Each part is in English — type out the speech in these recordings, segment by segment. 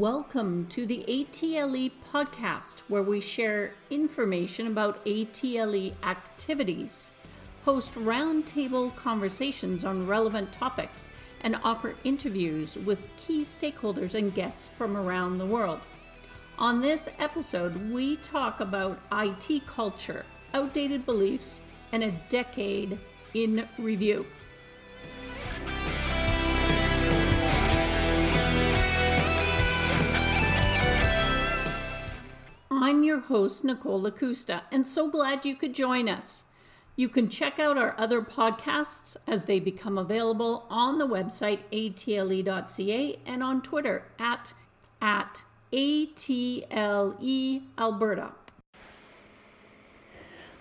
Welcome to the ATLE podcast, where we share information about ATLE activities, host roundtable conversations on relevant topics, and offer interviews with key stakeholders and guests from around the world. On this episode, we talk about IT culture, outdated beliefs, and a decade in review. I'm your host, Nicole Lacusta, and so glad you could join us. You can check out our other podcasts as they become available on the website atle.ca and on Twitter at, at ATLE Alberta.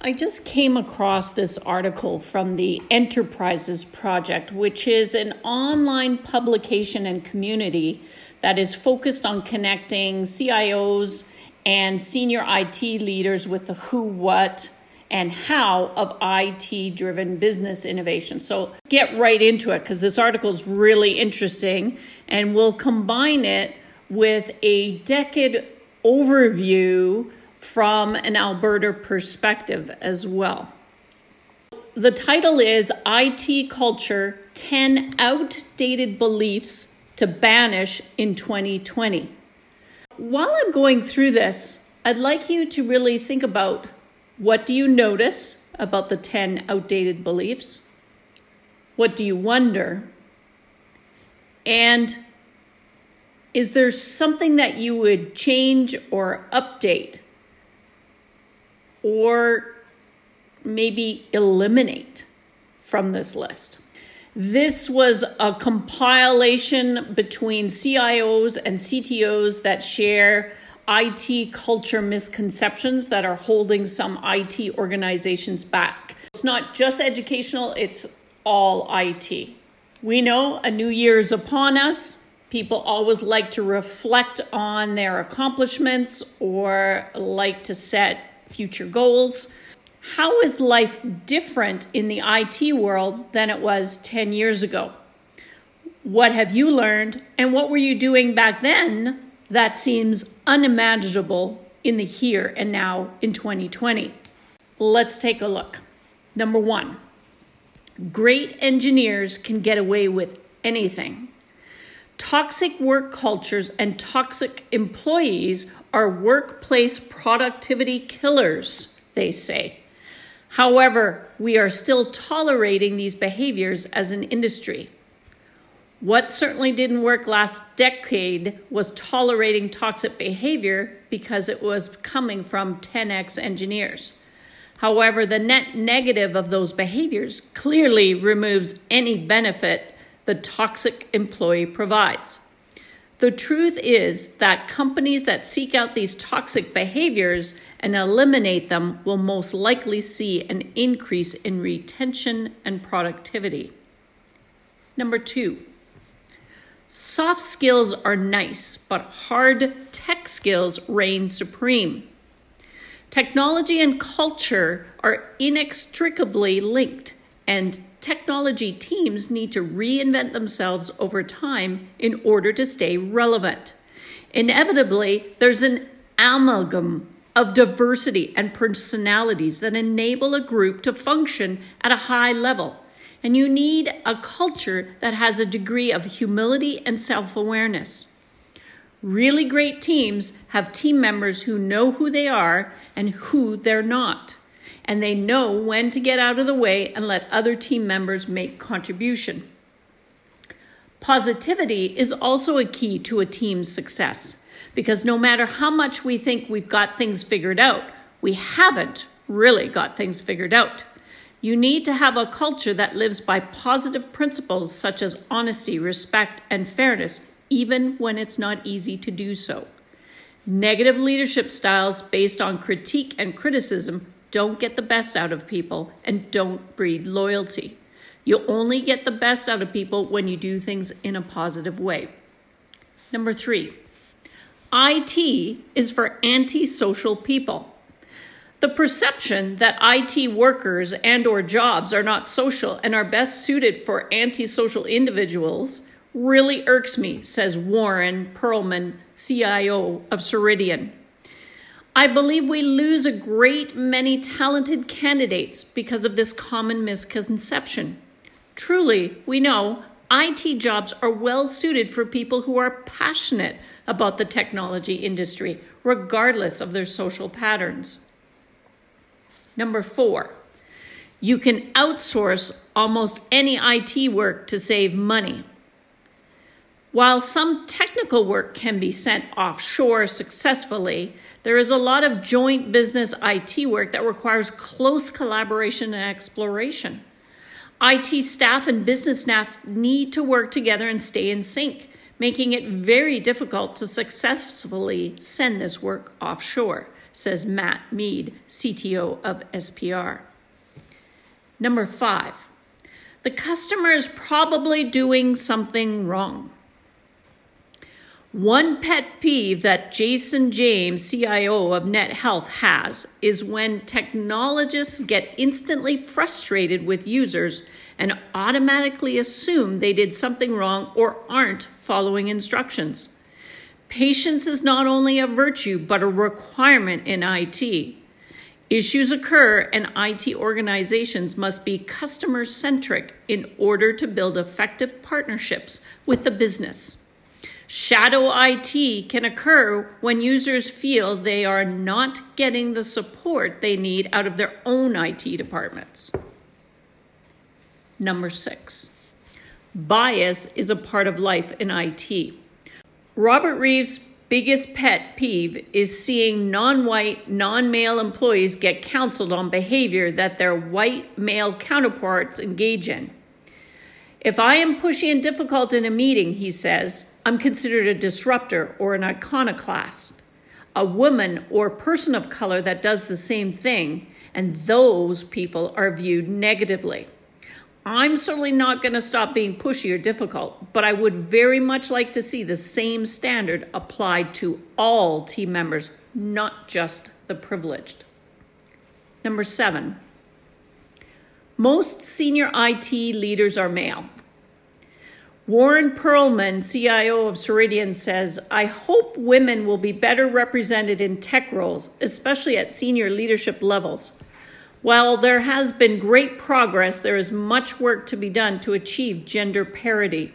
I just came across this article from the Enterprisers Project, which is an online publication and community that is focused on connecting CIOs and senior IT leaders with the who, what, and how of IT driven business innovation. So get right into it because this article is really interesting and we'll combine it with a decade overview from an Alberta perspective as well. The title is IT Culture 10 Outdated Beliefs to Banish in 2020 while I'm going through this, I'd like you to really think about what do you notice about the 10 outdated beliefs? What do you wonder? And is there something that you would change or update or maybe eliminate from this list? This was a compilation between CIOs and CTOs that share IT culture misconceptions that are holding some IT organizations back. It's not just educational, it's all IT. We know a new year is upon us. People always like to reflect on their accomplishments or like to set future goals. How is life different in the IT world than it was 10 years ago? What have you learned, and what were you doing back then that seems unimaginable in the here and now in 2020? Let's take a look. Number one, great engineers can get away with anything. Toxic work cultures and toxic employees are workplace productivity killers, they say. However, we are still tolerating these behaviors as an industry. What certainly didn't work last decade was tolerating toxic behavior because it was coming from 10x engineers. However, the net negative of those behaviors clearly removes any benefit the toxic employee provides. The truth is that companies that seek out these toxic behaviors and eliminate them will most likely see an increase in retention and productivity. Number two, soft skills are nice, but hard tech skills reign supreme. Technology and culture are inextricably linked, and technology teams need to reinvent themselves over time in order to stay relevant. Inevitably, there's an amalgam of diversity and personalities that enable a group to function at a high level. And you need a culture that has a degree of humility and self awareness. Really great teams have team members who know who they are and who they're not and they know when to get out of the way and let other team members make contribution. Positivity is also a key to a team's success because no matter how much we think we've got things figured out, we haven't really got things figured out. You need to have a culture that lives by positive principles such as honesty, respect, and fairness, even when it's not easy to do so. Negative leadership styles based on critique and criticism don't get the best out of people and don't breed loyalty. You only get the best out of people when you do things in a positive way. Number three, IT is for antisocial people. The perception that IT workers and or jobs are not social and are best suited for antisocial individuals really irks me, says Warren Perlman, CIO of Ceridian. I believe we lose a great many talented candidates because of this common misconception. Truly, we know IT jobs are well suited for people who are passionate about the technology industry, regardless of their social patterns. Number four, you can outsource almost any IT work to save money. While some technical work can be sent offshore successfully, there is a lot of joint business IT work that requires close collaboration and exploration. IT staff and business staff need to work together and stay in sync, making it very difficult to successfully send this work offshore, says Matt Mead, CTO of SPR. Number five, the customer is probably doing something wrong. One pet peeve that Jason James, CIO of Net Health, has is when technologists get instantly frustrated with users and automatically assume they did something wrong or aren't following instructions. Patience is not only a virtue, but a requirement in IT. Issues occur, and IT organizations must be customer centric in order to build effective partnerships with the business. Shadow IT can occur when users feel they are not getting the support they need out of their own IT departments. Number six, bias is a part of life in IT. Robert Reeves' biggest pet peeve is seeing non white, non male employees get counseled on behavior that their white male counterparts engage in. If I am pushy and difficult in a meeting, he says, I'm considered a disruptor or an iconoclast. A woman or person of color that does the same thing, and those people are viewed negatively. I'm certainly not going to stop being pushy or difficult, but I would very much like to see the same standard applied to all team members, not just the privileged. Number seven, most senior IT leaders are male. Warren Perlman, CIO of Ceridian, says, I hope women will be better represented in tech roles, especially at senior leadership levels. While there has been great progress, there is much work to be done to achieve gender parity.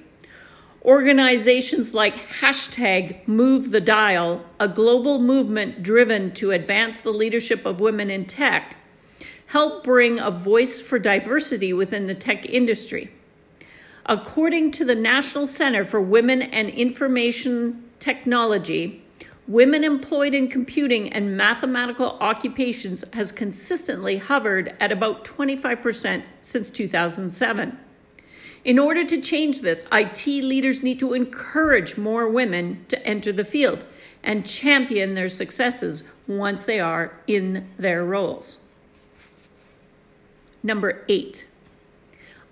Organizations like hashtag Move the Dial, a global movement driven to advance the leadership of women in tech, help bring a voice for diversity within the tech industry. According to the National Center for Women and Information Technology, women employed in computing and mathematical occupations has consistently hovered at about 25% since 2007. In order to change this, IT leaders need to encourage more women to enter the field and champion their successes once they are in their roles. Number eight,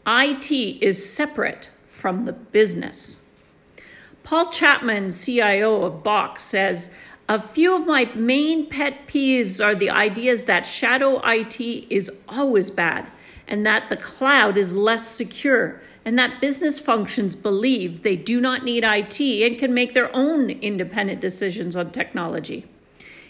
IT is separate from the business. Paul Chapman, CIO of Box, says a few of my main pet peeves are the ideas that shadow IT is always bad and that the cloud is less secure and that business functions believe they do not need IT and can make their own independent decisions on technology.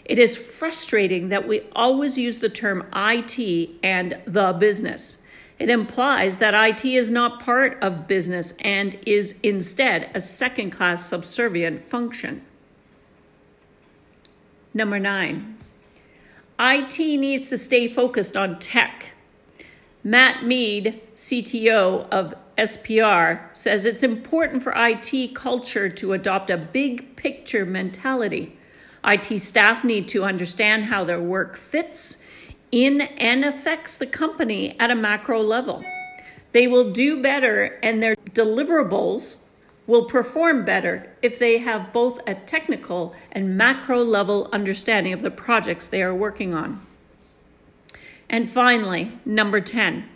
It is frustrating that we always use the term IT and the business. It implies that IT is not part of business and is instead a second class subservient function. Number nine, IT needs to stay focused on tech. Matt Mead, CTO of SPR, says it's important for IT culture to adopt a big picture mentality IT staff need to understand how their work fits in and affects the company at a macro level. They will do better and their deliverables will perform better if they have both a technical and macro level understanding of the projects they are working on. And finally, number 10,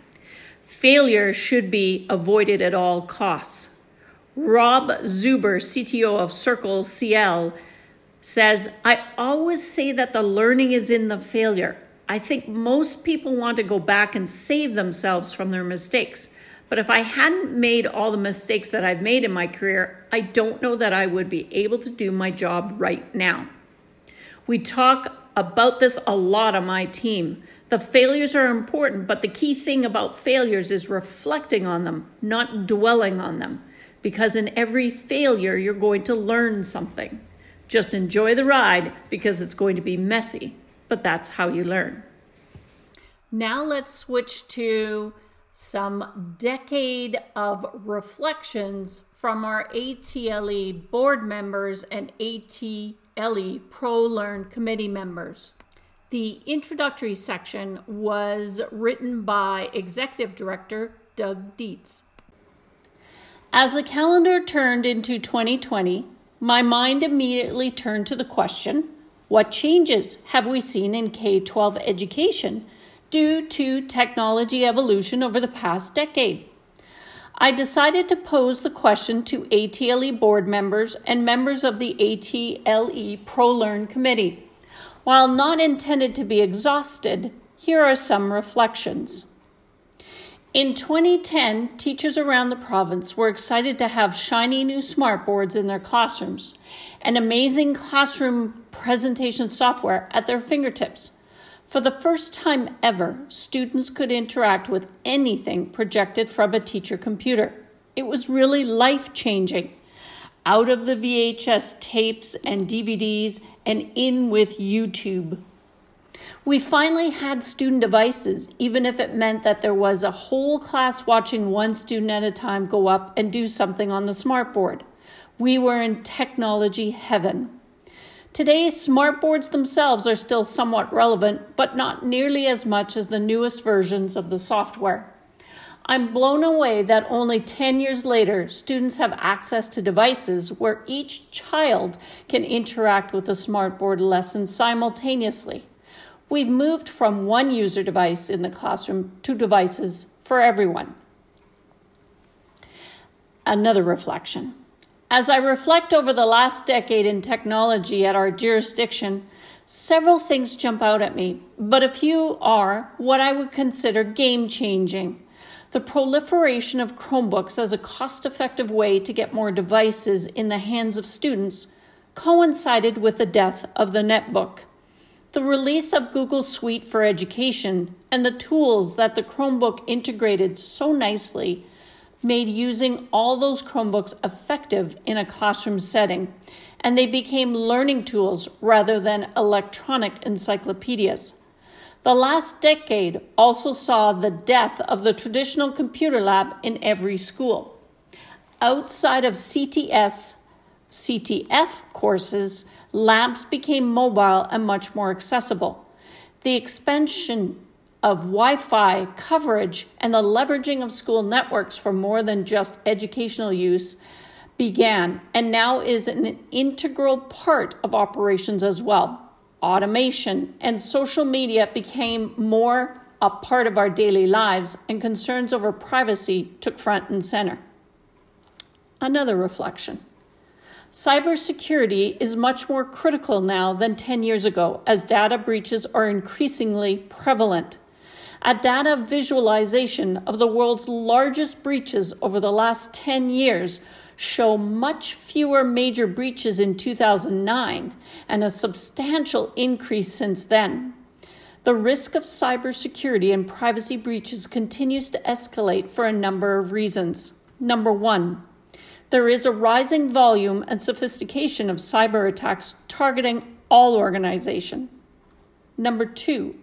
failure should be avoided at all costs. Rob Zuber, CTO of CircleCI, says, I always say that the learning is in the failure. I think most people want to go back and save themselves from their mistakes. But if I hadn't made all the mistakes that I've made in my career, I don't know that I would be able to do my job right now. We talk about this a lot on my team. The failures are important, but the key thing about failures is reflecting on them, not dwelling on them. Because in every failure, you're going to learn something. Just enjoy the ride because it's going to be messy, but that's how you learn. Now let's switch to some decade of reflections from our ATLE board members and ATLE Pro Learn committee members. The introductory section was written by Executive Director Doug Dietz. As the calendar turned into 2020, my mind immediately turned to the question what changes have we seen in K 12 education due to technology evolution over the past decade? I decided to pose the question to ATLE board members and members of the ATLE ProLearn committee. While not intended to be exhausted, here are some reflections. In 2010, teachers around the province were excited to have shiny new smartboards in their classrooms and amazing classroom presentation software at their fingertips. For the first time ever, students could interact with anything projected from a teacher computer. It was really life changing out of the VHS tapes and DVDs and in with YouTube. We finally had student devices, even if it meant that there was a whole class watching one student at a time go up and do something on the smartboard. We were in technology heaven. Today, smartboards themselves are still somewhat relevant, but not nearly as much as the newest versions of the software. I'm blown away that only 10 years later, students have access to devices where each child can interact with a smartboard lesson simultaneously. We've moved from one user device in the classroom to devices for everyone. Another reflection. As I reflect over the last decade in technology at our jurisdiction, several things jump out at me, but a few are what I would consider game changing. The proliferation of Chromebooks as a cost effective way to get more devices in the hands of students coincided with the death of the netbook. The release of Google Suite for Education and the tools that the Chromebook integrated so nicely made using all those Chromebooks effective in a classroom setting, and they became learning tools rather than electronic encyclopedias. The last decade also saw the death of the traditional computer lab in every school. Outside of CTS, CTF courses, labs became mobile and much more accessible. The expansion of Wi Fi coverage and the leveraging of school networks for more than just educational use began and now is an integral part of operations as well automation, and social media became more a part of our daily lives, and concerns over privacy took front and center. Another reflection. Cybersecurity is much more critical now than 10 years ago as data breaches are increasingly prevalent. A data visualization of the world's largest breaches over the last 10 years show much fewer major breaches in 2009 and a substantial increase since then. The risk of cybersecurity and privacy breaches continues to escalate for a number of reasons. Number one, there is a rising volume and sophistication of cyber attacks targeting all organizations. Number two,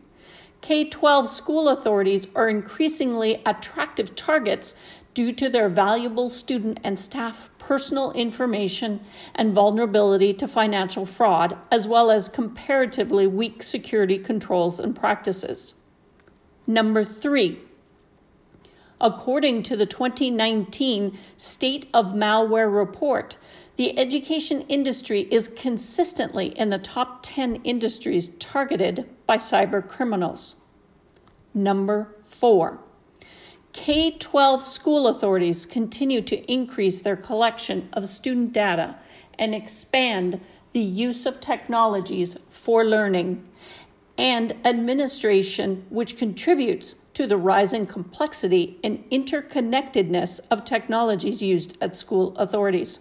K 12 school authorities are increasingly attractive targets due to their valuable student and staff personal information and vulnerability to financial fraud, as well as comparatively weak security controls and practices. Number three, according to the 2019 State of Malware Report, the education industry is consistently in the top 10 industries targeted by cyber criminals. Number four, K 12 school authorities continue to increase their collection of student data and expand the use of technologies for learning. and administration, which contributes to the rising complexity and interconnectedness of technologies used at school authorities.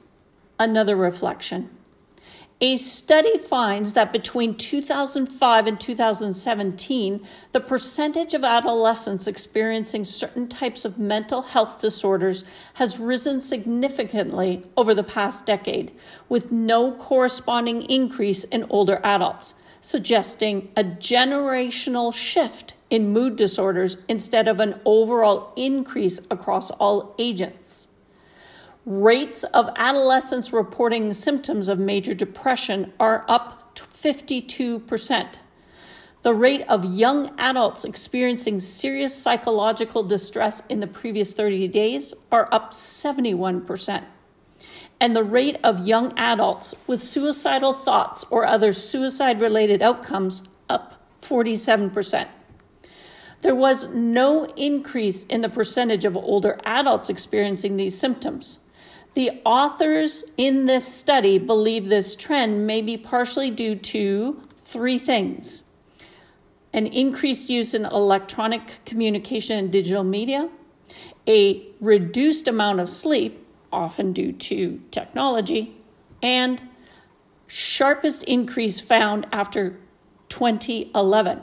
Another reflection. A study finds that between 2005 and 2017, the percentage of adolescents experiencing certain types of mental health disorders has risen significantly over the past decade, with no corresponding increase in older adults, suggesting a generational shift in mood disorders instead of an overall increase across all agents. Rates of adolescents reporting symptoms of major depression are up 52%. The rate of young adults experiencing serious psychological distress in the previous 30 days are up 71%. And the rate of young adults with suicidal thoughts or other suicide related outcomes up 47%. There was no increase in the percentage of older adults experiencing these symptoms. The authors in this study believe this trend may be partially due to three things. An increased use in electronic communication and digital media, a reduced amount of sleep, often due to technology, and sharpest increase found after 2011.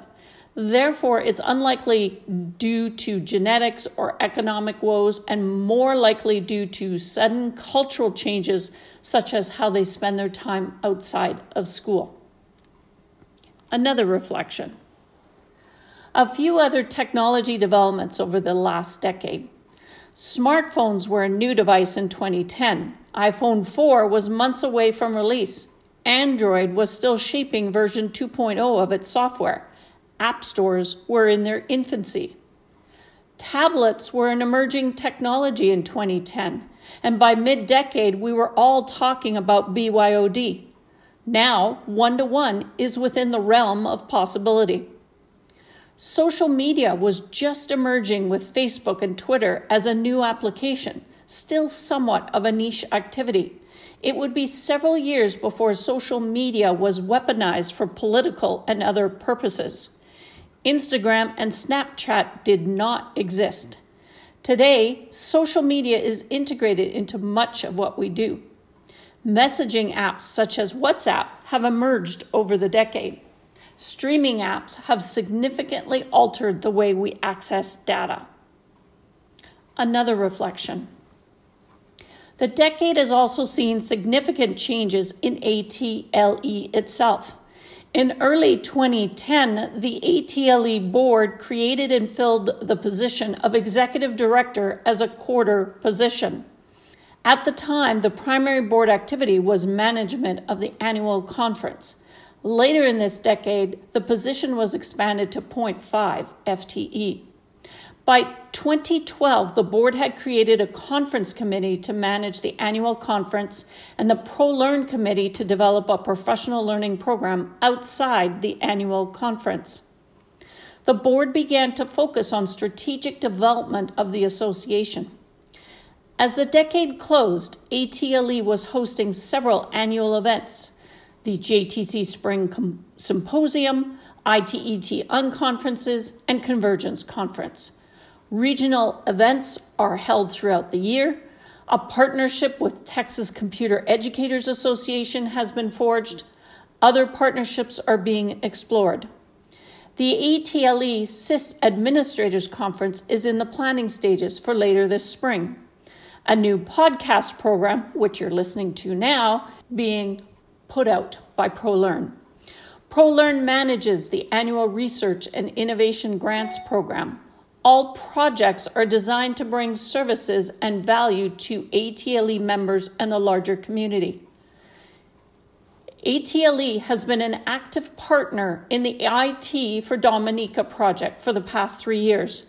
Therefore, it's unlikely due to genetics or economic woes and more likely due to sudden cultural changes, such as how they spend their time outside of school. Another reflection. A few other technology developments over the last decade. Smartphones were a new device in 2010. iPhone 4 was months away from release. Android was still shaping version 2.0 of its software app stores were in their infancy. Tablets were an emerging technology in 2010, and by mid decade, we were all talking about BYOD. Now, one to one is within the realm of possibility. Social media was just emerging with Facebook and Twitter as a new application, still somewhat of a niche activity. It would be several years before social media was weaponized for political and other purposes. Instagram and Snapchat did not exist. Today, social media is integrated into much of what we do. Messaging apps such as WhatsApp have emerged over the decade. Streaming apps have significantly altered the way we access data. Another reflection. The decade has also seen significant changes in ATLE itself. In early 2010, the ATLE board created and filled the position of executive director as a quarter position. At the time, the primary board activity was management of the annual conference. Later in this decade, the position was expanded to 0.5 FTE. By 2012, the board had created a conference committee to manage the annual conference and the ProLearn committee to develop a professional learning program outside the annual conference. The board began to focus on strategic development of the association. As the decade closed, ATLE was hosting several annual events the JTC Spring Symposium, ITET Unconferences, and Convergence Conference. Regional events are held throughout the year. A partnership with Texas Computer Educators Association has been forged. Other partnerships are being explored. The ATLE CIS Administrators Conference is in the planning stages for later this spring. A new podcast program, which you're listening to now, being put out by ProLearn. ProLearn manages the annual Research and Innovation Grants Program. All projects are designed to bring services and value to ATLE members and the larger community. ATLE has been an active partner in the IT for Dominica project for the past three years,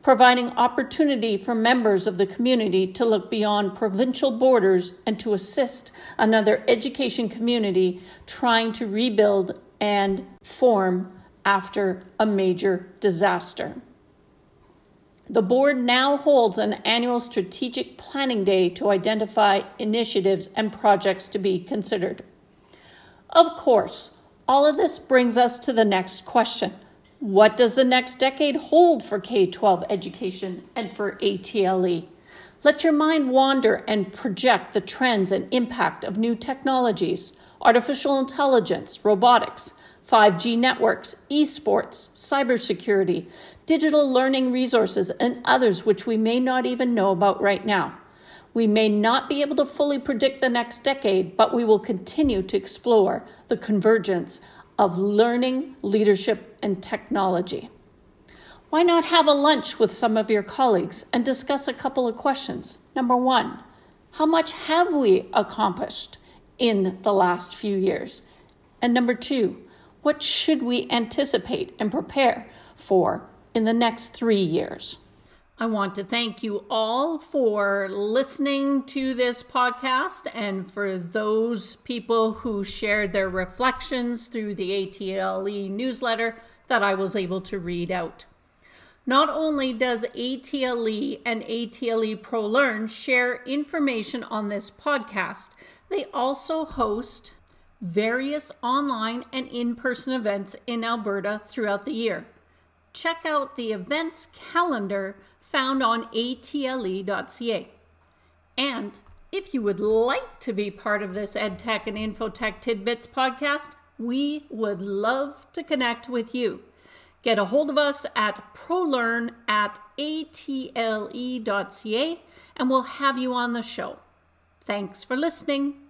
providing opportunity for members of the community to look beyond provincial borders and to assist another education community trying to rebuild and form after a major disaster. The board now holds an annual strategic planning day to identify initiatives and projects to be considered. Of course, All of this brings us to the next question. What does the next decade hold for K 12 education and for ATLE? Let your mind wander and project the trends and impact of new technologies, artificial intelligence, robotics, 5G networks, esports, cybersecurity, digital learning resources, and others which we may not even know about right now. We may not be able to fully predict the next decade, but we will continue to explore the convergence of learning, leadership, and technology. Why not have a lunch with some of your colleagues and discuss a couple of questions? Number one, how much have we accomplished in the last few years? And number two, what should we anticipate and prepare for in the next three years? I want to thank you all for listening to this podcast and for those people who shared their reflections through the ATLE newsletter that I was able to read out. Not only does ATLE and ATLE ProLearn share information on this podcast, they also host various online and in person events in Alberta throughout the year. Check out the events calendar found on atle.ca. And if you would like to be part of this EdTech and Infotech Tidbits podcast, we would love to connect with you. Get a hold of us at prolearn at atle.ca and we'll have you on the show. Thanks for listening.